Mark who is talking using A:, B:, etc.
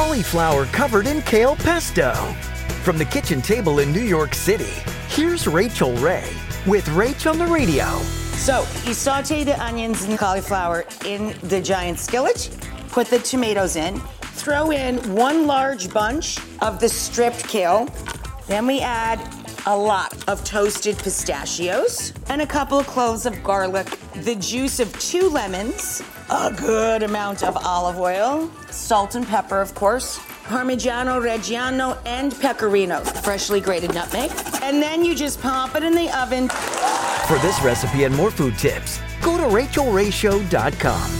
A: Cauliflower covered in kale pesto. From the kitchen table in New York City, here's Rachael Ray with Rach on the radio.
B: So you saute the onions and cauliflower in the giant skillet, put the tomatoes in, throw in one large bunch of the stripped kale. Then we add a lot of toasted pistachios and a couple of cloves of garlic, the juice of two lemons, a good amount of olive oil, salt and pepper, of course, Parmigiano Reggiano and Pecorino, freshly grated nutmeg. And then you just pop it in the oven.
A: For this recipe and more food tips, go to rachaelrayshow.com.